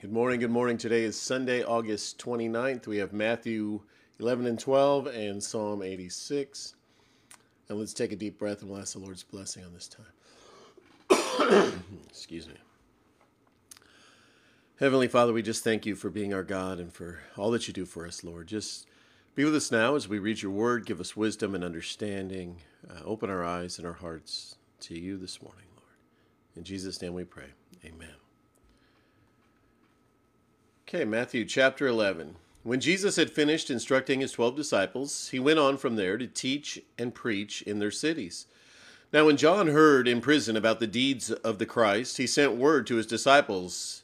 Good morning. Good morning. Today is Sunday, August 29th. We have Matthew 11 and 12 and Psalm 86. And let's take a deep breath and we'll ask the Lord's blessing on this time. Excuse me. Heavenly Father, we just thank you for being our God and for all that you do for us, Lord. Just be with us now as we read your word. Give us wisdom and understanding. Uh, open our eyes and our hearts to you this morning, Lord. In Jesus' name we pray. Amen. Okay, Matthew chapter 11. When Jesus had finished instructing his twelve disciples, he went on from there to teach and preach in their cities. Now, when John heard in prison about the deeds of the Christ, he sent word to his disciples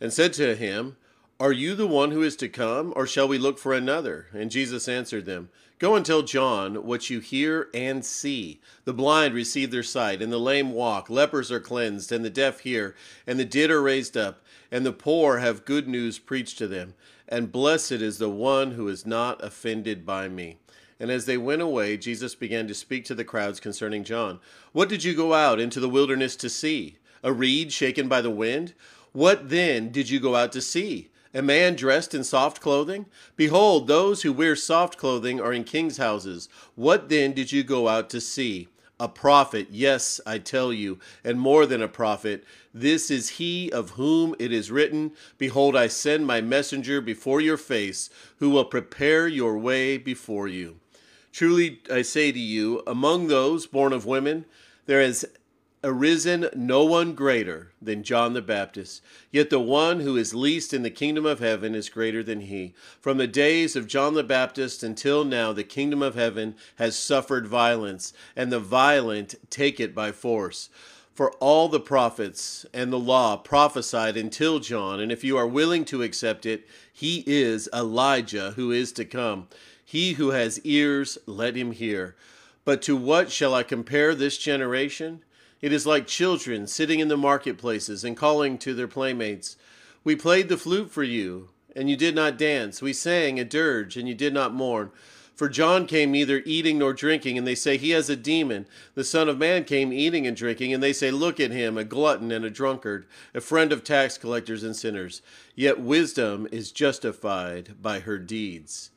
and said to him, Are you the one who is to come, or shall we look for another? And Jesus answered them, Go and tell John what you hear and see. The blind receive their sight, and the lame walk, lepers are cleansed, and the deaf hear, and the dead are raised up, and the poor have good news preached to them. And blessed is the one who is not offended by me. And as they went away, Jesus began to speak to the crowds concerning John. What did you go out into the wilderness to see? A reed shaken by the wind? What then did you go out to see? A man dressed in soft clothing? Behold, those who wear soft clothing are in king's houses. What then did you go out to see? A prophet, yes, I tell you, and more than a prophet. This is he of whom it is written Behold, I send my messenger before your face, who will prepare your way before you. Truly I say to you, among those born of women, there has arisen no one greater than John the Baptist. Yet the one who is least in the kingdom of heaven is greater than he. From the days of John the Baptist until now, the kingdom of heaven has suffered violence, and the violent take it by force. For all the prophets and the law prophesied until John, and if you are willing to accept it, he is Elijah who is to come. He who has ears, let him hear. But to what shall I compare this generation? It is like children sitting in the marketplaces and calling to their playmates. We played the flute for you, and you did not dance. We sang a dirge, and you did not mourn. For John came neither eating nor drinking, and they say, He has a demon. The Son of Man came eating and drinking, and they say, Look at him, a glutton and a drunkard, a friend of tax collectors and sinners. Yet wisdom is justified by her deeds.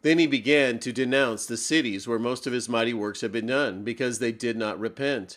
Then he began to denounce the cities where most of his mighty works had been done, because they did not repent.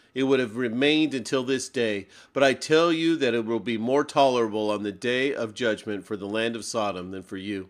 it would have remained until this day. But I tell you that it will be more tolerable on the day of judgment for the land of Sodom than for you.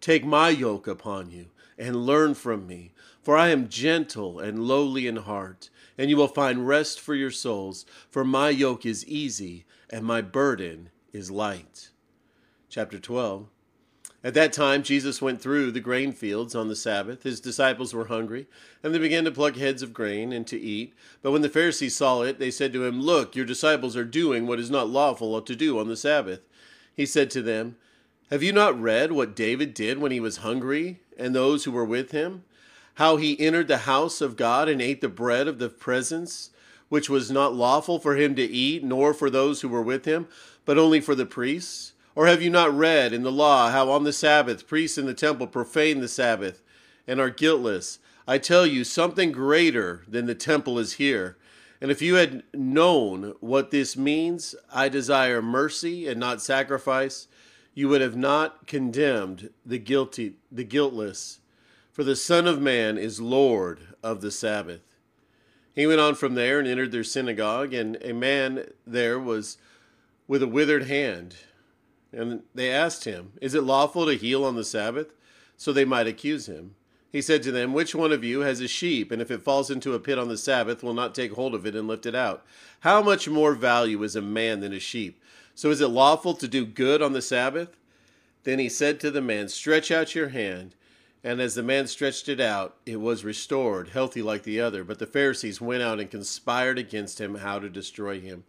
Take my yoke upon you and learn from me, for I am gentle and lowly in heart, and you will find rest for your souls. For my yoke is easy and my burden is light. Chapter 12. At that time, Jesus went through the grain fields on the Sabbath. His disciples were hungry, and they began to pluck heads of grain and to eat. But when the Pharisees saw it, they said to him, Look, your disciples are doing what is not lawful to do on the Sabbath. He said to them, have you not read what David did when he was hungry and those who were with him? How he entered the house of God and ate the bread of the presence, which was not lawful for him to eat, nor for those who were with him, but only for the priests? Or have you not read in the law how on the Sabbath priests in the temple profane the Sabbath and are guiltless? I tell you, something greater than the temple is here. And if you had known what this means, I desire mercy and not sacrifice you would have not condemned the guilty the guiltless for the son of man is lord of the sabbath he went on from there and entered their synagogue and a man there was with a withered hand And they asked him, Is it lawful to heal on the Sabbath? So they might accuse him. He said to them, Which one of you has a sheep, and if it falls into a pit on the Sabbath, will not take hold of it and lift it out? How much more value is a man than a sheep? So is it lawful to do good on the Sabbath? Then he said to the man, Stretch out your hand. And as the man stretched it out, it was restored, healthy like the other. But the Pharisees went out and conspired against him how to destroy him.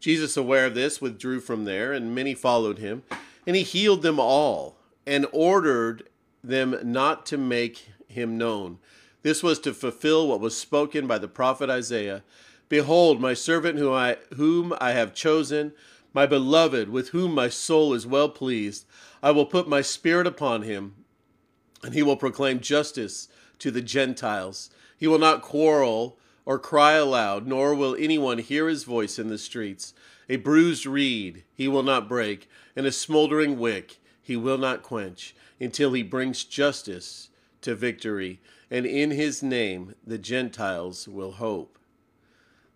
Jesus, aware of this, withdrew from there, and many followed him. And he healed them all, and ordered them not to make him known. This was to fulfill what was spoken by the prophet Isaiah Behold, my servant whom I, whom I have chosen, my beloved, with whom my soul is well pleased. I will put my spirit upon him, and he will proclaim justice to the Gentiles. He will not quarrel or cry aloud, nor will anyone hear his voice in the streets. A bruised reed he will not break, and a smoldering wick he will not quench, until he brings justice to victory, and in his name the Gentiles will hope.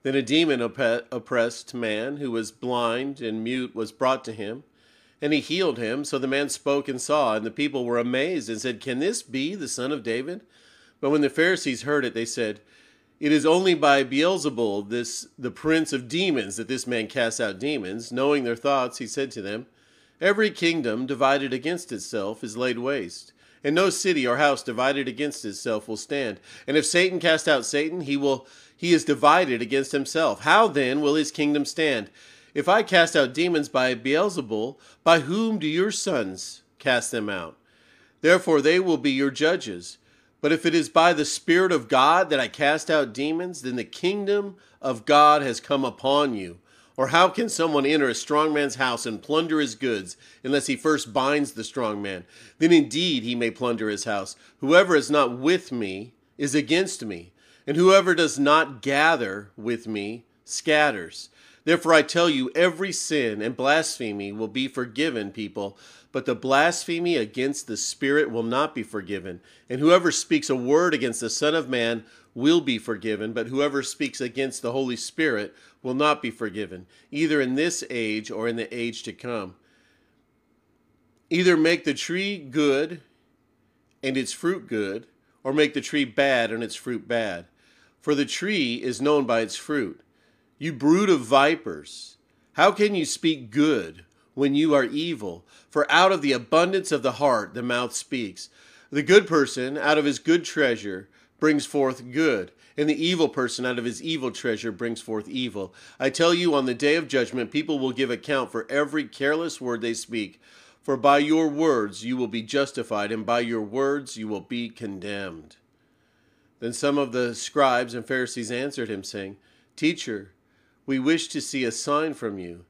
Then a demon oppressed man who was blind and mute was brought to him, and he healed him. So the man spoke and saw, and the people were amazed and said, Can this be the son of David? But when the Pharisees heard it, they said, It is only by Beelzebul, this the prince of demons, that this man casts out demons. Knowing their thoughts, he said to them, Every kingdom divided against itself is laid waste and no city or house divided against itself will stand. And if Satan cast out Satan, he will he is divided against himself. How then will his kingdom stand? If I cast out demons by Beelzebul, by whom do your sons cast them out? Therefore they will be your judges. But if it is by the Spirit of God that I cast out demons, then the kingdom of God has come upon you. Or how can someone enter a strong man's house and plunder his goods unless he first binds the strong man? Then indeed he may plunder his house. Whoever is not with me is against me, and whoever does not gather with me scatters. Therefore I tell you, every sin and blasphemy will be forgiven people, but the blasphemy against the Spirit will not be forgiven. And whoever speaks a word against the Son of Man will be forgiven, but whoever speaks against the Holy Spirit will not be forgiven, either in this age or in the age to come. Either make the tree good and its fruit good, or make the tree bad and its fruit bad. For the tree is known by its fruit. You brood of vipers, how can you speak good when you are evil? For out of the abundance of the heart the mouth speaks. The good person, out of his good treasure, brings forth good, and the evil person out of his evil treasure brings forth evil. I tell you, on the day of judgment, people will give account for every careless word they speak. For by your words you will be justified, and by your words you will be condemned. Then some of the scribes and Pharisees answered him, saying, Teacher, we wish to see a sign from you.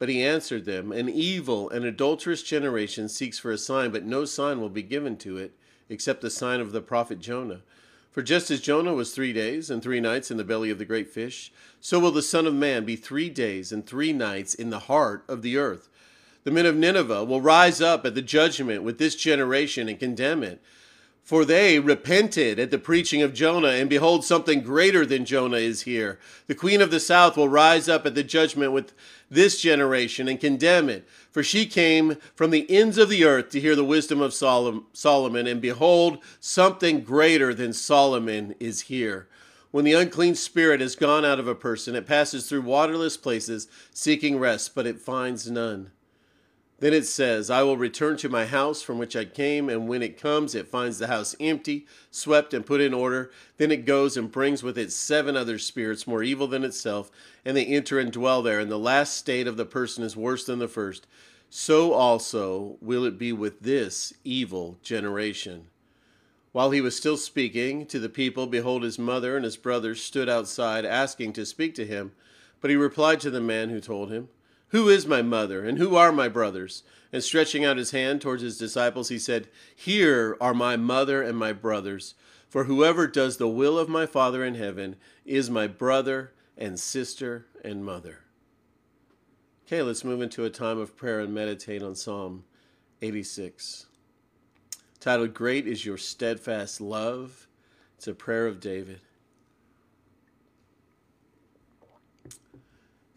But he answered them, An evil and adulterous generation seeks for a sign, but no sign will be given to it except the sign of the prophet Jonah. For just as Jonah was three days and three nights in the belly of the great fish, so will the Son of Man be three days and three nights in the heart of the earth. The men of Nineveh will rise up at the judgment with this generation and condemn it for they repented at the preaching of Jonah, and behold, something greater than Jonah is here. The queen of the south will rise up at the judgment with this generation and condemn it. For she came from the ends of the earth to hear the wisdom of Solomon, and behold, something greater than Solomon is here. When the unclean spirit has gone out of a person, it passes through waterless places seeking rest, but it finds none. Then it says, I will return to my house from which I came, and when it comes, it finds the house empty, swept, and put in order. Then it goes and brings with it seven other spirits more evil than itself, and they enter and dwell there. And the last state of the person is worse than the first. So also will it be with this evil generation. While he was still speaking to the people, behold, his mother and his brothers stood outside, asking to speak to him. But he replied to the man who told him, who is my mother, and who are my brothers? And stretching out his hand towards his disciples, he said, Here are my mother and my brothers. For whoever does the will of my Father in heaven is my brother and sister and mother. Okay, let's move into a time of prayer and meditate on Psalm 86. Titled, Great is Your Steadfast Love. It's a prayer of David.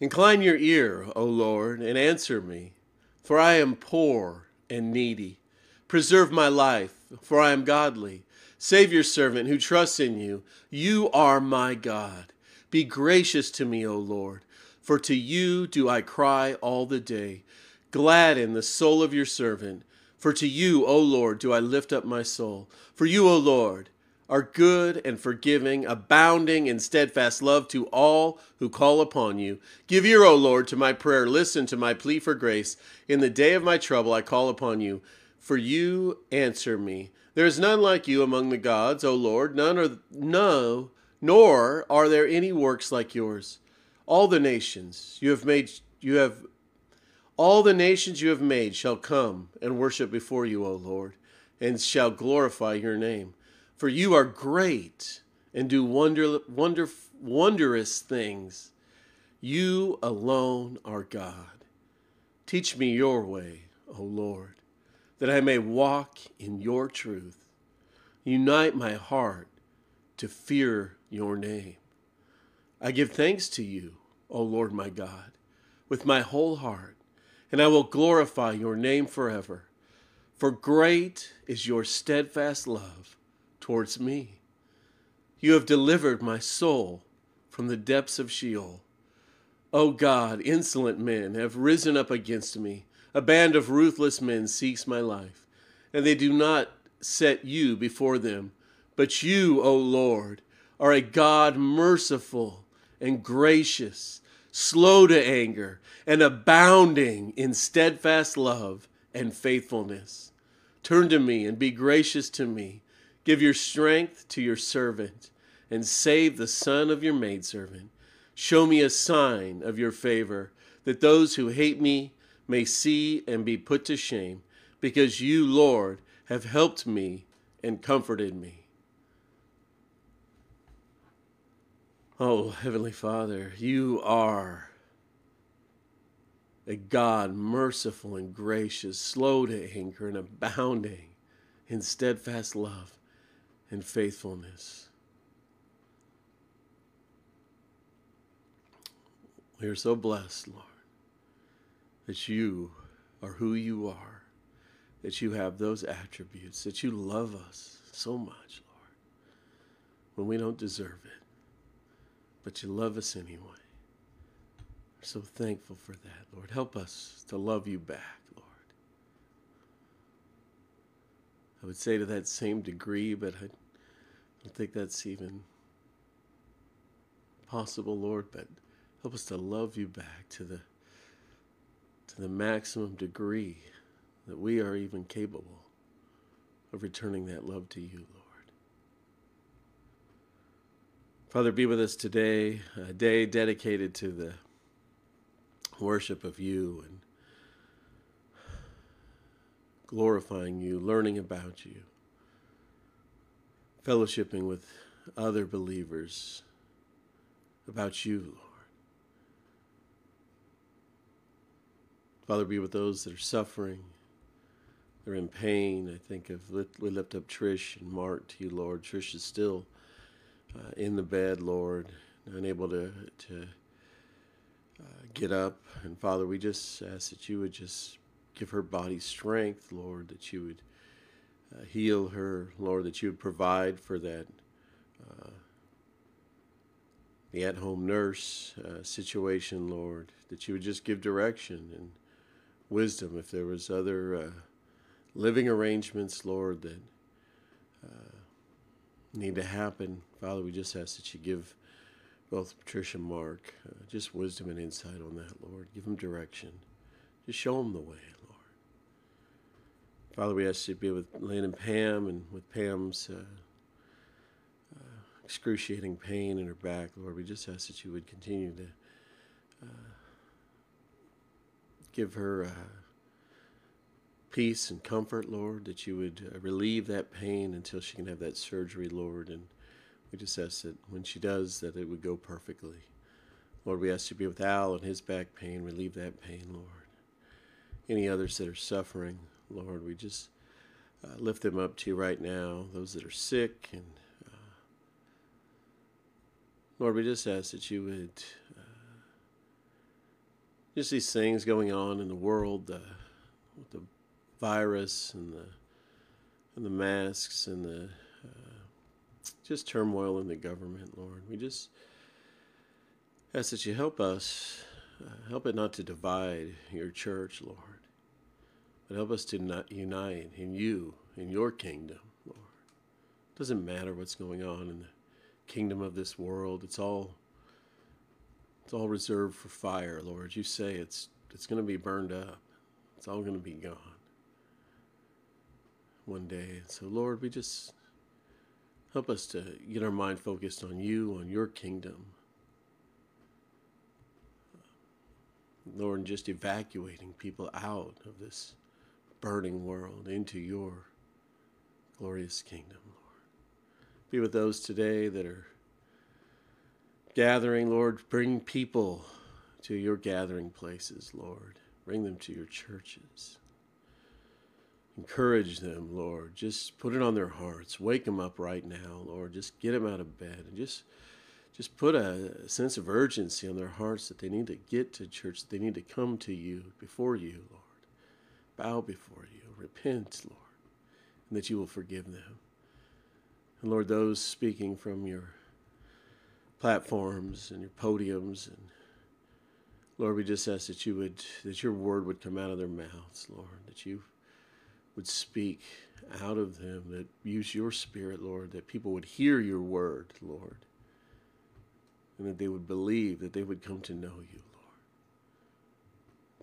Incline your ear, O Lord, and answer me. for I am poor and needy. Preserve my life, for I am godly. Save your servant who trusts in you. You are my God. Be gracious to me, O Lord, for to you do I cry all the day. Gladden the soul of your servant, for to you, O Lord, do I lift up my soul. For you, O Lord, are good and forgiving, abounding in steadfast love to all who call upon you. Give ear, O Lord, to my prayer. Listen to my plea for grace. In the day of my trouble, I call upon you, for you answer me. There is none like you among the gods, O Lord, none are no, nor are there any works like yours. All the nations you have made you have all the nations you have made shall come and worship before you, O Lord, and shall glorify your name. For you are great and do wonder, wonder, wondrous things. You alone are God. Teach me your way, O Lord, that I may walk in your truth. Unite my heart to fear your name. I give thanks to you, O Lord my God, with my whole heart, and I will glorify your name forever. For great is your steadfast love towards me. You have delivered my soul from the depths of Sheol. O God, insolent men have risen up against me. A band of ruthless men seeks my life, and they do not set you before them. But you, O Lord, are a God merciful and gracious, slow to anger, and abounding in steadfast love and faithfulness. Turn to me and be gracious to me. Give your strength to your servant, and save the son of your maidservant. Show me a sign of your favor, that those who hate me may see and be put to shame, because you, Lord, have helped me and comforted me. Oh, Heavenly Father, you are a God merciful and gracious, slow to anger, and abounding in steadfast love and faithfulness. We are so blessed, Lord, that you are who you are, that you have those attributes, that you love us so much, Lord, when we don't deserve it, but you love us anyway. We're so thankful for that, Lord. Help us to love you back, Lord. I would say to that same degree, but I I think that's even possible, Lord, but help us to love you back to the to the maximum degree that we are even capable of returning that love to you, Lord. Father, be with us today, a day dedicated to the worship of you and glorifying you, learning about you fellowshipping with other believers about you, Lord. Father, be with those that are suffering. They're in pain. I think of we lift up Trish and Mark to you, Lord. Trish is still uh, in the bed, Lord, unable to to uh, get up. And Father, we just ask that you would just give her body strength, Lord, that you would uh, heal her, Lord, that you would provide for that. Uh, the at home nurse uh, situation, Lord, that you would just give direction and wisdom if there was other uh, living arrangements, Lord, that uh, need to happen. Father, we just ask that you give both Patricia and Mark uh, just wisdom and insight on that, Lord. Give them direction. Just show them the way, Father, we ask you to be with Lynn and Pam and with Pam's uh, uh, excruciating pain in her back. Lord, we just ask that you would continue to uh, give her uh, peace and comfort, Lord, that you would uh, relieve that pain until she can have that surgery, Lord. And we just ask that when she does, that it would go perfectly. Lord, we ask you to be with Al and his back pain, relieve that pain, Lord. Any others that are suffering, Lord, we just uh, lift them up to you right now, those that are sick. And uh, Lord, we just ask that you would, uh, just these things going on in the world, uh, with the virus and the and the masks and the uh, just turmoil in the government, Lord. We just ask that you help us, uh, help it not to divide your church, Lord, help us to unite in you, in your kingdom, Lord. It doesn't matter what's going on in the kingdom of this world. It's all it's all reserved for fire, Lord. You say it's it's going to be burned up. It's all going to be gone one day. So, Lord, we just help us to get our mind focused on you, on your kingdom. Lord, and just evacuating people out of this burning world into your glorious kingdom, Lord. Be with those today that are gathering, Lord. Bring people to your gathering places, Lord. Bring them to your churches. Encourage them, Lord. Just put it on their hearts. Wake them up right now, Lord. Just get them out of bed and just just put a sense of urgency on their hearts that they need to get to church, that they need to come to you before you, Lord. Bow before you. Repent, Lord, and that you will forgive them. And Lord, those speaking from your platforms and your podiums and Lord, we just ask that you would that your word would come out of their mouths, Lord, that you would speak out of them, that use your spirit, Lord, that people would hear your word, Lord, and that they would believe, that they would come to know you.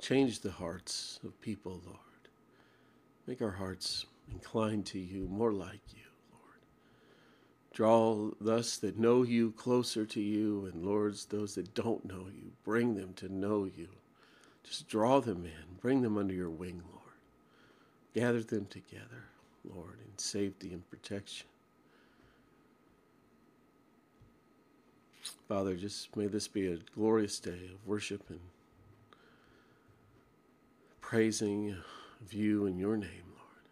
Change the hearts of people, Lord. Make our hearts inclined to you, more like you, Lord. Draw thus that know you closer to you, and Lords, those that don't know you, bring them to know you. Just draw them in, bring them under your wing, Lord. Gather them together, Lord, in safety and protection. Father, just may this be a glorious day of worship and praising of you in your name, Lord.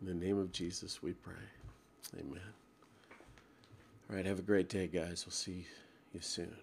In the name of Jesus, we pray. Amen. All right, have a great day, guys. We'll see you soon.